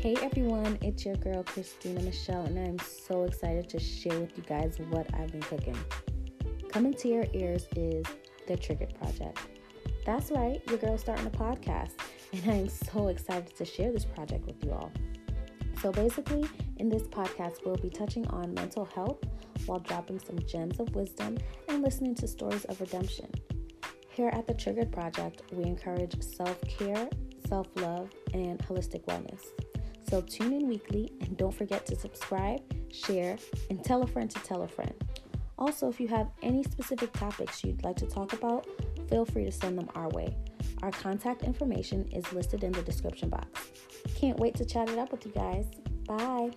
Hey everyone, it's your girl Christina Michelle, and I'm so excited to share with you guys what I've been cooking. Coming to your ears is the Triggered Project. That's right, your girl's starting a podcast, and I'm so excited to share this project with you all. So, basically, in this podcast, we'll be touching on mental health while dropping some gems of wisdom and listening to stories of redemption. Here at the Triggered Project, we encourage self care, self love, and holistic wellness. So tune in weekly and don't forget to subscribe, share, and tell a friend to tell a friend. Also, if you have any specific topics you'd like to talk about, feel free to send them our way. Our contact information is listed in the description box. Can't wait to chat it up with you guys. Bye.